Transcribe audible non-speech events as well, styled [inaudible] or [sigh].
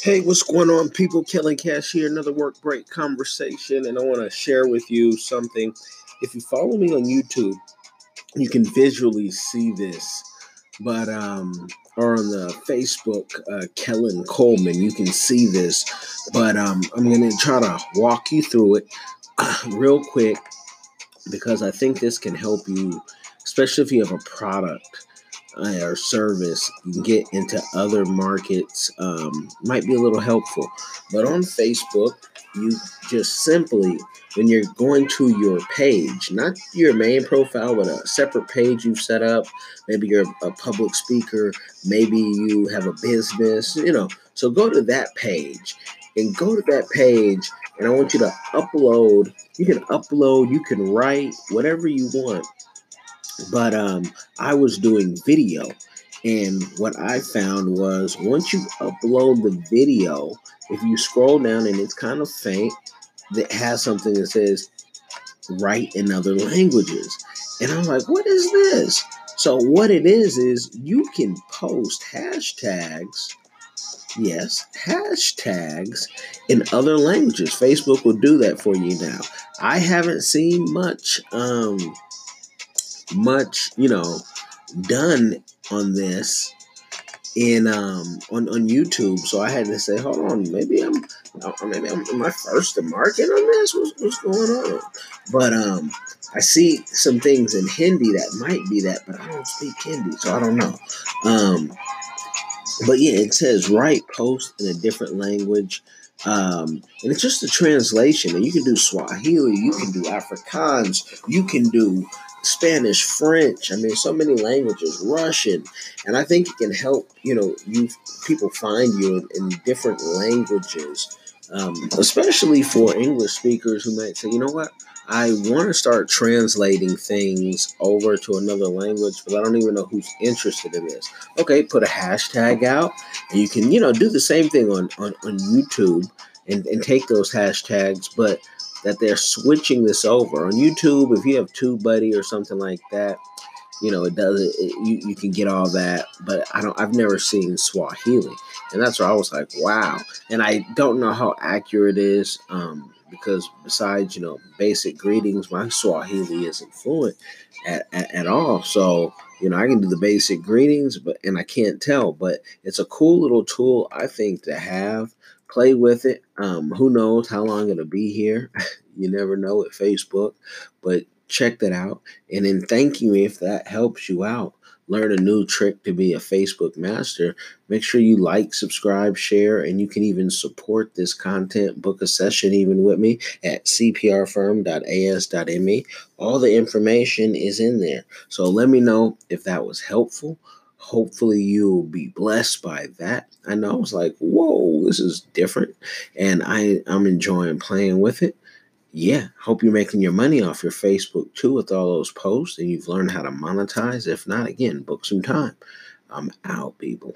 Hey, what's going on, people? Kelly Cash here, another work break conversation, and I want to share with you something. If you follow me on YouTube, you can visually see this, but um, or on the Facebook, uh, Kellen Coleman, you can see this, but um, I'm gonna try to walk you through it [clears throat] real quick because I think this can help you, especially if you have a product or service, get into other markets. Um, might be a little helpful. But on Facebook, you just simply, when you're going to your page, not your main profile, but a separate page you've set up, maybe you're a public speaker, maybe you have a business, you know. So go to that page and go to that page, and I want you to upload. You can upload, you can write whatever you want but um, I was doing video, and what I found was once you upload the video, if you scroll down and it's kind of faint, that has something that says write in other languages. And I'm like, what is this? So, what it is, is you can post hashtags. Yes, hashtags in other languages. Facebook will do that for you now. I haven't seen much um, much, you know, done on this in um on, on YouTube. So I had to say, hold on, maybe I'm maybe I'm am I first to market on this? What's, what's going on? But um I see some things in Hindi that might be that, but I don't speak Hindi, so I don't know. Um but yeah, it says write post in a different language. Um, and it's just a translation, and you can do Swahili, you can do Afrikaans, you can do Spanish, French. I mean, so many languages, Russian, and I think it can help. You know, you people find you in, in different languages, um, especially for English speakers who might say, you know what, I want to start translating things over to another language, but I don't even know who's interested in this. Okay, put a hashtag out, and you can, you know, do the same thing on on, on YouTube and, and take those hashtags, but that they're switching this over on YouTube. If you have TubeBuddy or something like that, you know it does it, you, you can get all that but i don't i've never seen swahili and that's where i was like wow and i don't know how accurate it is um, because besides you know basic greetings my [laughs] swahili isn't fluent at, at, at all so you know i can do the basic greetings but and i can't tell but it's a cool little tool i think to have play with it. Um, who knows how long it'll be here? [laughs] you never know at Facebook, but check that out. And then thank you if that helps you out. Learn a new trick to be a Facebook master. Make sure you like, subscribe, share, and you can even support this content. Book a session even with me at cprfirm.as.me. All the information is in there. So let me know if that was helpful hopefully you'll be blessed by that. I know I was like, whoa, this is different. And I, I'm enjoying playing with it. Yeah, hope you're making your money off your Facebook too with all those posts and you've learned how to monetize. If not, again, book some time. I'm out, people.